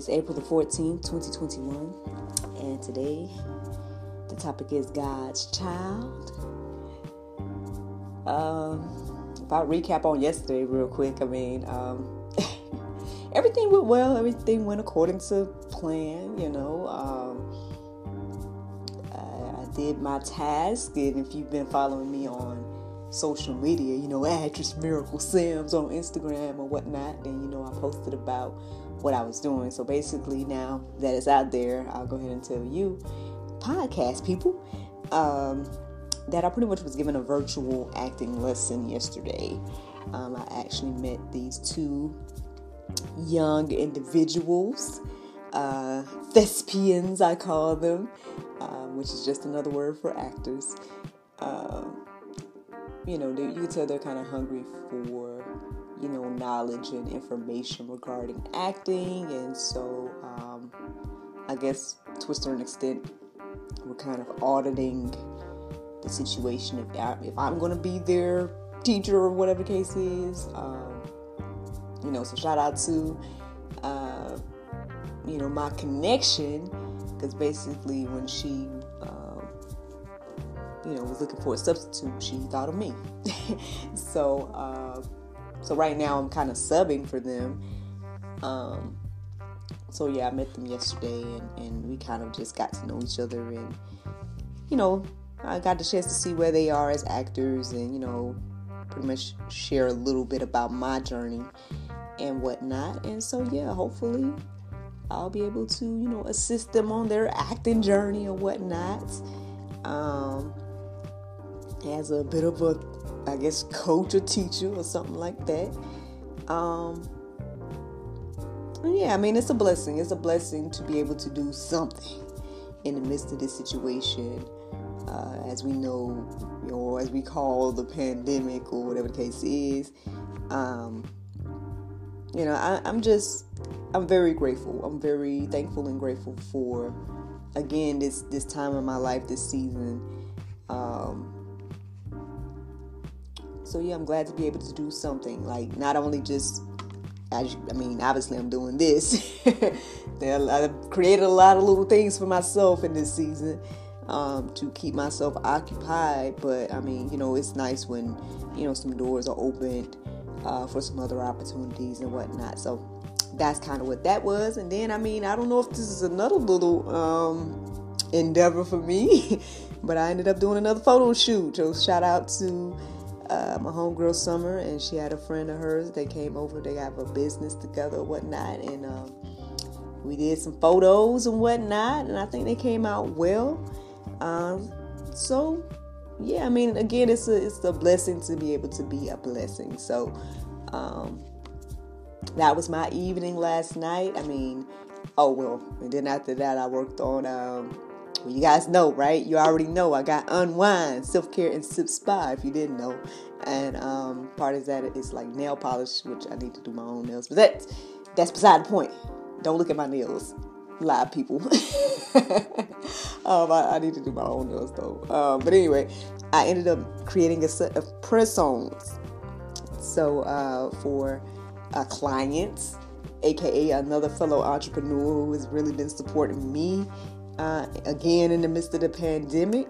Is April the 14th, 2021, and today the topic is God's child. Um, if I recap on yesterday real quick, I mean, um, everything went well, everything went according to plan, you know. Um, I, I did my task, and if you've been following me on social media, you know, actress Miracle Sims on Instagram or whatnot, then you know I posted about what I was doing. So basically, now that it's out there, I'll go ahead and tell you, podcast people, um, that I pretty much was given a virtual acting lesson yesterday. Um, I actually met these two young individuals, uh, thespians, I call them, uh, which is just another word for actors. Um, you know, you can tell they're kind of hungry for, you know, knowledge and information regarding acting. And so, um, I guess to a certain extent, we're kind of auditing the situation. If, I, if I'm going to be their teacher or whatever the case is, um, you know, so shout out to, uh, you know, my connection, because basically when she you know, was looking for a substitute, she thought of me. so, uh, so right now I'm kind of subbing for them. Um, so yeah, I met them yesterday, and, and we kind of just got to know each other, and you know, I got the chance to see where they are as actors, and you know, pretty much share a little bit about my journey and whatnot. And so yeah, hopefully I'll be able to you know assist them on their acting journey or whatnot. Um, as a bit of a, I guess, coach or teacher or something like that. Um, yeah, I mean, it's a blessing. It's a blessing to be able to do something in the midst of this situation. Uh, as we know, or as we call the pandemic, or whatever the case is. Um, you know, I, I'm just, I'm very grateful. I'm very thankful and grateful for, again, this this time in my life, this season. Um, so yeah, I'm glad to be able to do something like not only just as I mean, obviously I'm doing this. I've created a lot of little things for myself in this season um, to keep myself occupied. But I mean, you know, it's nice when you know some doors are opened uh, for some other opportunities and whatnot. So that's kind of what that was. And then I mean, I don't know if this is another little um, endeavor for me, but I ended up doing another photo shoot. So shout out to uh, my homegirl Summer, and she had a friend of hers. They came over. They have a business together, or whatnot, and um, we did some photos and whatnot. And I think they came out well. Um, so, yeah, I mean, again, it's a it's a blessing to be able to be a blessing. So, um, that was my evening last night. I mean, oh well, and then after that, I worked on. Um, well, you guys know, right? You already know I got Unwind, Self Care, and Sip Spa if you didn't know. And um, part of that is like nail polish, which I need to do my own nails. But that's, that's beside the point. Don't look at my nails. Live people. um, I, I, need to do my own nails though. Um, but anyway, I ended up creating a set of press-ons. So uh, for uh, clients, aka another fellow entrepreneur who has really been supporting me uh, again in the midst of the pandemic.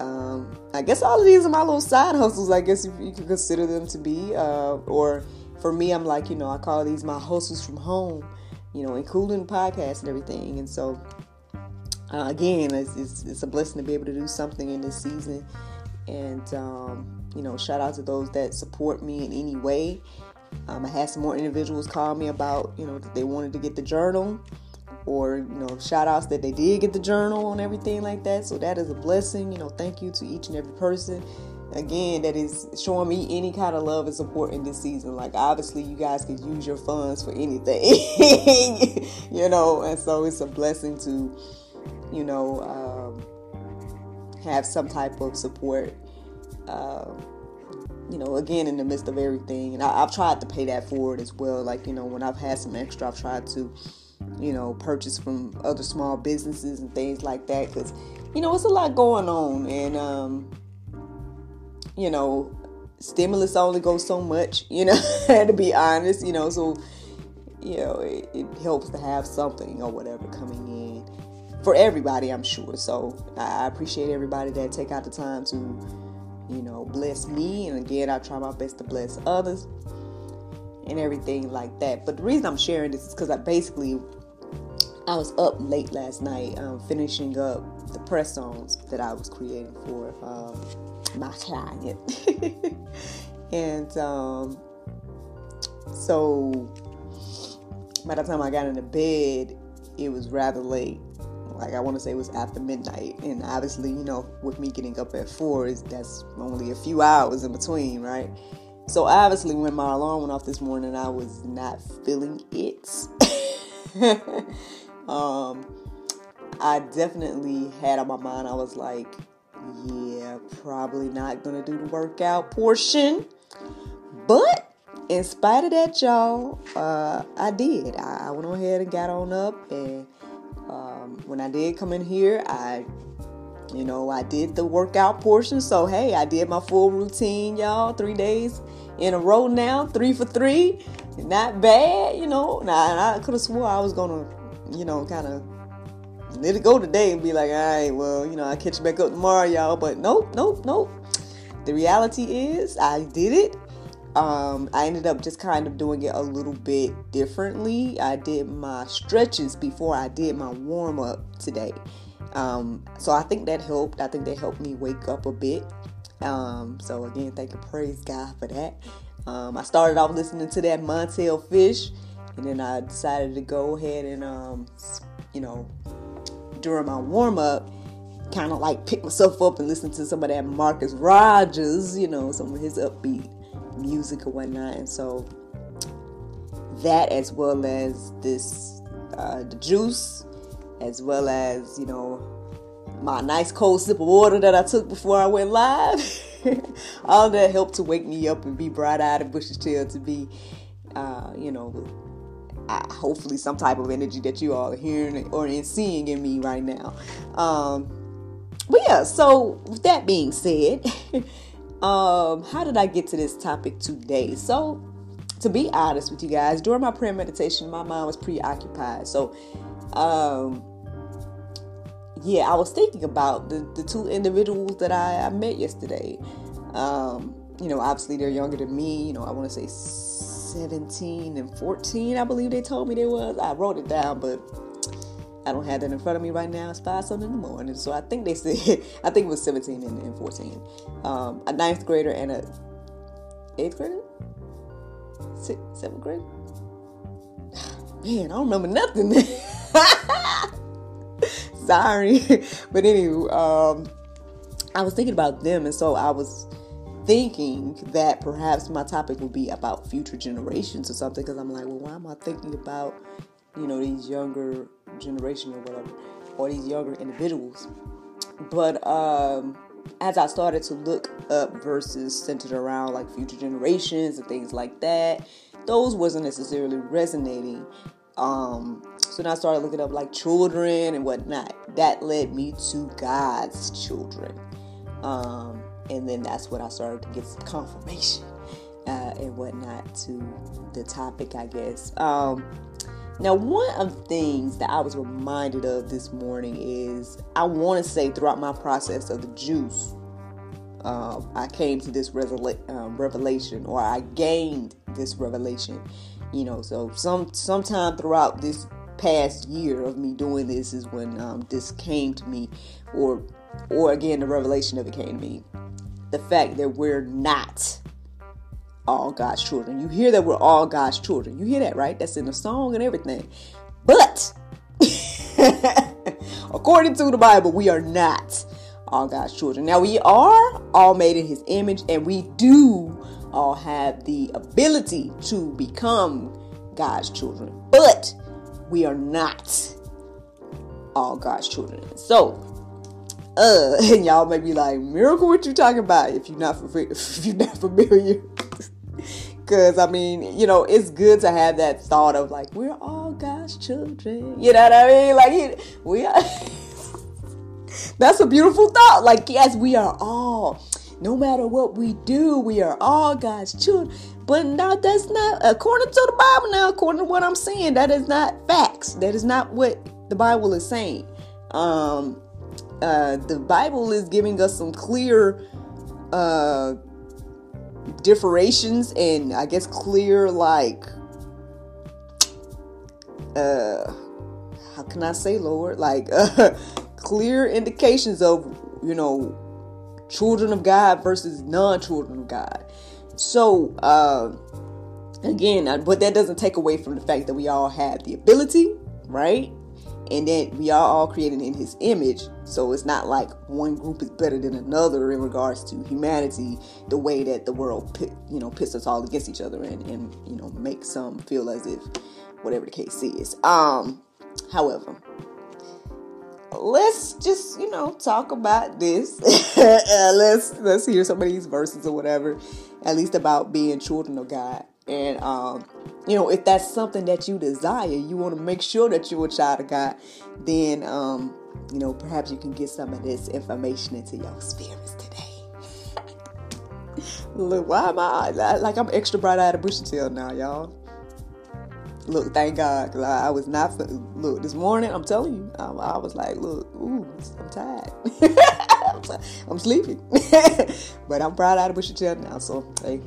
Um, I guess all of these are my little side hustles, I guess you could consider them to be. Uh, or for me, I'm like, you know, I call these my hustles from home you know, including podcasts and everything. And so, uh, again, it's, it's, it's, a blessing to be able to do something in this season. And, um, you know, shout out to those that support me in any way. Um, I had some more individuals call me about, you know, they wanted to get the journal or, you know, shout outs that they did get the journal and everything like that. So that is a blessing. You know, thank you to each and every person again that is showing me any kind of love and support in this season like obviously you guys could use your funds for anything you know and so it's a blessing to you know um, have some type of support um, you know again in the midst of everything and I, have tried to pay that forward as well like you know when i've had some extra i've tried to you know purchase from other small businesses and things like that because you know it's a lot going on and um you know, stimulus only goes so much, you know, to be honest, you know, so, you know, it, it, helps to have something or whatever coming in for everybody, I'm sure. So I appreciate everybody that take out the time to, you know, bless me. And again, I try my best to bless others and everything like that. But the reason I'm sharing this is because I basically, I was up late last night um, finishing up the press-ons that I was creating for um, my client. and um, so by the time I got into bed, it was rather late. Like I want to say it was after midnight, and obviously, you know, with me getting up at four, is that's only a few hours in between, right? So obviously, when my alarm went off this morning, I was not feeling it. um, I definitely had on my mind. I was like, yeah, probably not gonna do the workout portion. But in spite of that, y'all, uh, I did. I, went ahead and got on up, and um, when I did come in here, I, you know, I did the workout portion. So hey, I did my full routine, y'all. Three days in a row now, three for three. Not bad, you know. Now I could have swore I was gonna, you know, kind of let it go today and be like, all right, well, you know, I'll catch you back up tomorrow, y'all. But nope, nope, nope. The reality is, I did it. Um, I ended up just kind of doing it a little bit differently. I did my stretches before I did my warm up today. Um, so I think that helped. I think that helped me wake up a bit. Um, so again, thank you, praise God for that. Um, I started off listening to that Montell Fish, and then I decided to go ahead and, um, you know, during my warm up, kind of like pick myself up and listen to some of that Marcus Rogers, you know, some of his upbeat music and whatnot. And so that, as well as this, uh, the juice, as well as, you know, my nice cold sip of water that I took before I went live, all that helped to wake me up and be bright eyed and bushy tailed to be, uh, you know, hopefully some type of energy that you all are hearing or seeing in me right now. Um, but yeah, so with that being said, um, how did I get to this topic today? So, to be honest with you guys, during my prayer meditation, my mind was preoccupied. So, um, yeah, I was thinking about the, the two individuals that I, I met yesterday. Um, you know, obviously they're younger than me. You know, I want to say 17 and 14, I believe they told me they was. I wrote it down, but I don't have that in front of me right now. It's five something in the morning. So I think they said, I think it was 17 and, and 14. Um, a ninth grader and a eighth grader? Seventh grade? Man, I don't remember nothing. Sorry. but anyway, um, I was thinking about them, and so I was thinking that perhaps my topic would be about future generations or something because I'm like, well, why am I thinking about, you know, these younger generation or whatever, or these younger individuals? But um, as I started to look up verses centered around like future generations and things like that, those wasn't necessarily resonating. Um, so I started looking up like children and whatnot. That led me to God's children. Um, and then that's what I started to get some confirmation uh, and whatnot to the topic, I guess. Um, now, one of the things that I was reminded of this morning is I want to say throughout my process of the juice, uh, I came to this um, revelation, or I gained this revelation, You know, so some sometime throughout this past year of me doing this is when um, this came to me, or or again the revelation of it came to me. The fact that we're not all God's children. You hear that we're all God's children. You hear that, right? That's in the song and everything. But according to the Bible, we are not all God's children. Now, we are all made in His image, and we do all have the ability to become God's children, but we are not all God's children. So, uh, and y'all may be like, "Miracle, what you talking about?" If you're not if you're not familiar, because I mean, you know, it's good to have that thought of like we're all God's children. You know what I mean? Like we are. That's a beautiful thought. Like, yes, we are all, no matter what we do, we are all God's children. But now that's not, according to the Bible, now, according to what I'm saying, that is not facts. That is not what the Bible is saying. Um, uh, the Bible is giving us some clear uh, differentiations and I guess clear, like, uh, how can I say, Lord? Like, uh, clear indications of, you know, children of God versus non children of God. So, uh, again, but that doesn't take away from the fact that we all have the ability, right? And that we are all created in His image. So it's not like one group is better than another in regards to humanity, the way that the world, you know, pits us all against each other and, and you know, make some feel as if whatever the case is. Um, however, let's just you know talk about this let's let's hear some of these verses or whatever at least about being children of god and um you know if that's something that you desire you want to make sure that you're a child of god then um you know perhaps you can get some of this information into your spirits today look why am i like i'm extra bright eyed of bushy tail now y'all look, thank God, cause I, I, was not. Look, this morning, I'm telling you, I, I was like, look, ooh, I'm tired. I'm sleeping, but I'm proud out of bushy tail now. So, hey,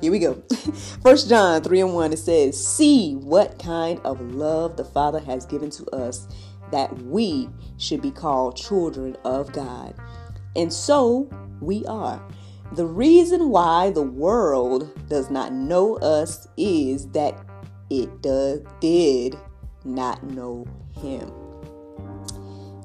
here we go. First John three and one. It says, "See what kind of love the Father has given to us, that we should be called children of God, and so we are." The reason why the world does not know us is that it does, did not know him.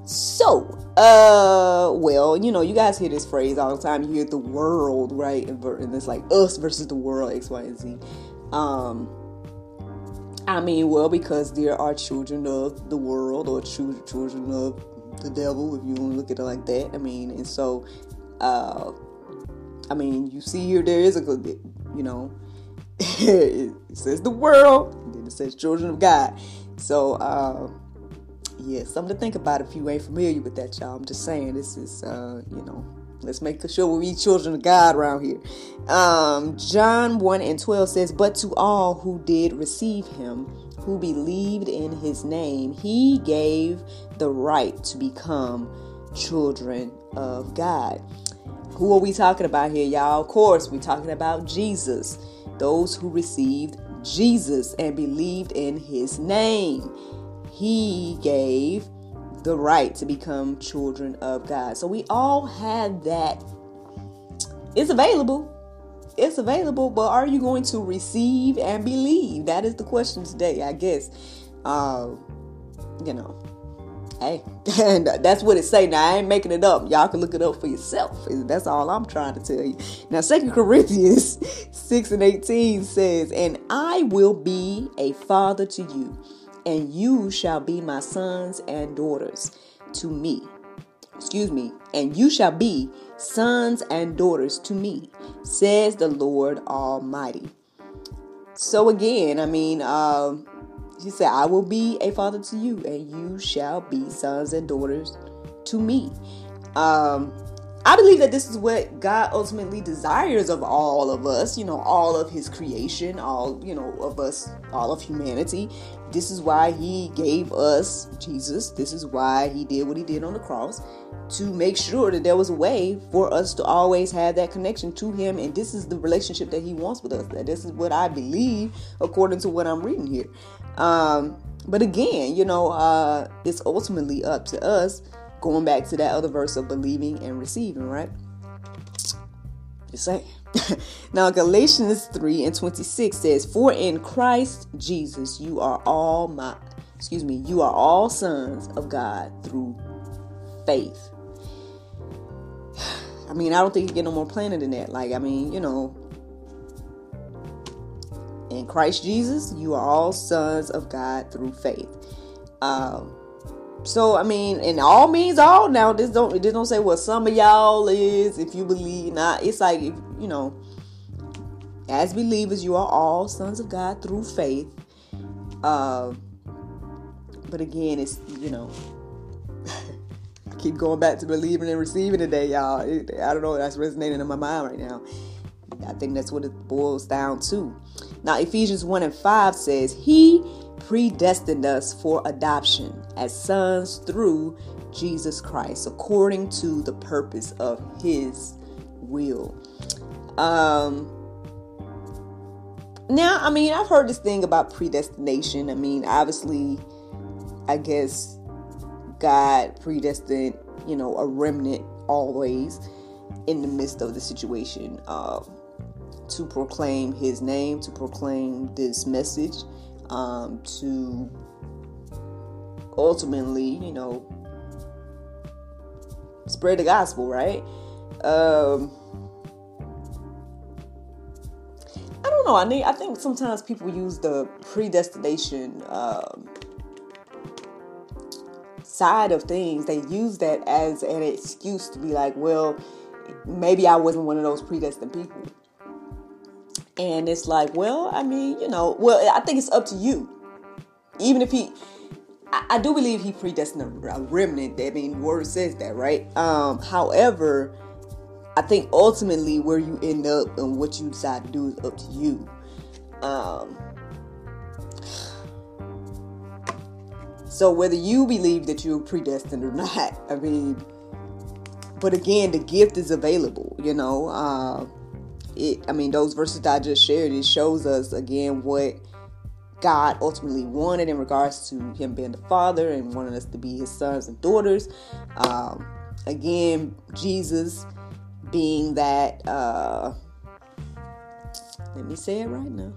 So, uh, well, you know, you guys hear this phrase all the time. You hear the world, right? And it's like us versus the world, X, Y, and Z. Um, I mean, well, because there are children of the world or children of the devil, if you want to look at it like that. I mean, and so, uh, I mean, you see here there is a good, you know, it says the world, and then it says children of God. So, uh, yeah, something to think about if you ain't familiar with that, y'all. I'm just saying, this is, uh, you know, let's make sure we children of God around here. Um, John 1 and 12 says, But to all who did receive him, who believed in his name, he gave the right to become children of God. Who are we talking about here, y'all? Of course, we're talking about Jesus those who received Jesus and believed in his name. He gave the right to become children of God. So we all have that. It's available. It's available, but are you going to receive and believe? That is the question today, I guess. Uh, you know, Hey, and that's what it say. Now I ain't making it up. Y'all can look it up for yourself. That's all I'm trying to tell you. Now, Second Corinthians 6 and 18 says, And I will be a father to you, and you shall be my sons and daughters to me. Excuse me, and you shall be sons and daughters to me, says the Lord Almighty. So again, I mean, uh, he said, I will be a father to you, and you shall be sons and daughters to me. Um, I believe that this is what God ultimately desires of all of us, you know, all of his creation, all, you know, of us, all of humanity. This is why he gave us Jesus. This is why he did what he did on the cross to make sure that there was a way for us to always have that connection to him and this is the relationship that he wants with us. That this is what I believe according to what I'm reading here. Um, but again, you know, uh, it's ultimately up to us going back to that other verse of believing and receiving, right? Just saying. now, Galatians 3 and 26 says, For in Christ Jesus you are all my, excuse me, you are all sons of God through faith. I mean, I don't think you get no more plainer than that. Like, I mean, you know, in Christ Jesus, you are all sons of God through faith. Um, so I mean, and all means all. Now this don't this don't say what some of y'all is if you believe not. It's like if you know, as believers, you are all sons of God through faith. Uh, but again, it's you know, keep going back to believing and receiving today, y'all. I don't know that's resonating in my mind right now. I think that's what it boils down to. Now, Ephesians 1 and 5 says, He predestined us for adoption as sons through Jesus Christ, according to the purpose of His will. Um, now, I mean, I've heard this thing about predestination. I mean, obviously, I guess God predestined, you know, a remnant always in the midst of the situation uh, to proclaim His name, to proclaim this message um, to ultimately, you know, spread the gospel, right? Um, I don't know. I mean, I think sometimes people use the predestination um, side of things. They use that as an excuse to be like, well, maybe I wasn't one of those predestined people. And it's like, well, I mean, you know, well, I think it's up to you. Even if he, I, I do believe he predestined a, remnant. I mean, word says that, right? Um, however, I think ultimately where you end up and what you decide to do is up to you. Um, so whether you believe that you're predestined or not, I mean, but again, the gift is available, you know. Uh, it i mean those verses that i just shared it shows us again what god ultimately wanted in regards to him being the father and wanting us to be his sons and daughters. Um, again jesus being that uh, let me say it right now.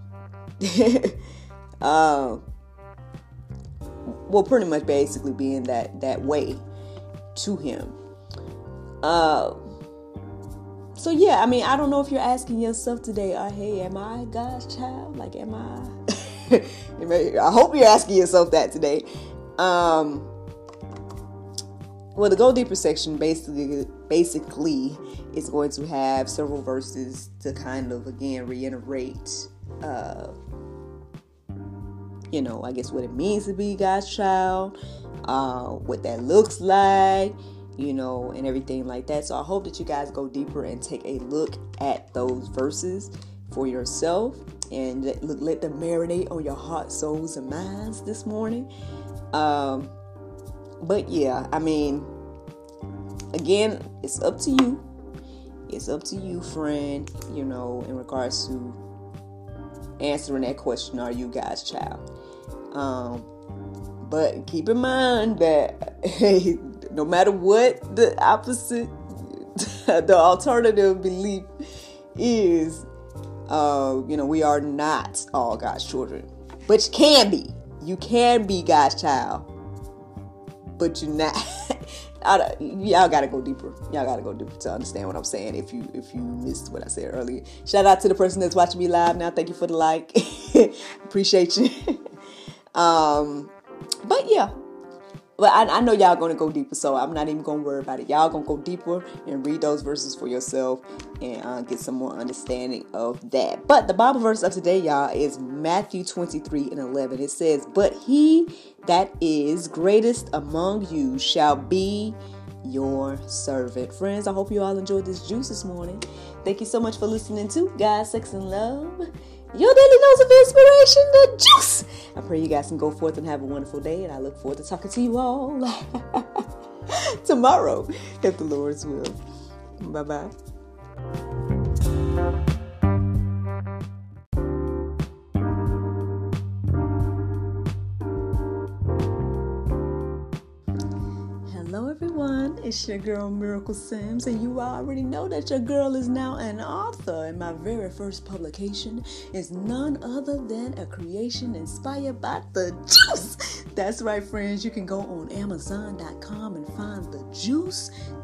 Uh, well pretty much basically being that that way to him. Uh, so yeah, I mean, I don't know if you're asking yourself today, uh, hey, am I God's child? Like, am I? I hope you're asking yourself that today. Um, well, the Go Deeper section basically basically is going to have several verses to kind of again reiterate, uh, you know, I guess what it means to be God's child, uh, what that looks like you know, and everything like that. So I hope that you guys go deeper and take a look at those verses for yourself and let, let them marinate on your heart, souls, and minds this morning. Um, but yeah, I mean, again, it's up to you. It's up to you, friend, you know, in regards to answering that question are you God's child? Um, but keep in mind that hey, no matter what the opposite, the alternative belief is, uh, you know, we are not all God's children, but you can be. You can be God's child, but you're not. y'all gotta go deeper. Y'all gotta go deeper to understand what I'm saying. If you if you missed what I said earlier, shout out to the person that's watching me live now. Thank you for the like. Appreciate you. um, but yeah, but I, I know y'all gonna go deeper, so I'm not even gonna worry about it. Y'all gonna go deeper and read those verses for yourself and uh, get some more understanding of that. But the Bible verse of today, y'all, is Matthew 23 and 11. It says, But he that is greatest among you shall be your servant. Friends, I hope you all enjoyed this juice this morning. Thank you so much for listening to God, Sex, and Love. Your daily dose of inspiration, the juice. I pray you guys can go forth and have a wonderful day, and I look forward to talking to you all tomorrow, if the Lord's will. Bye bye. Everyone. It's your girl Miracle Sims, and you already know that your girl is now an author. And my very first publication is none other than a creation inspired by the juice. That's right, friends. You can go on Amazon.com and find the juice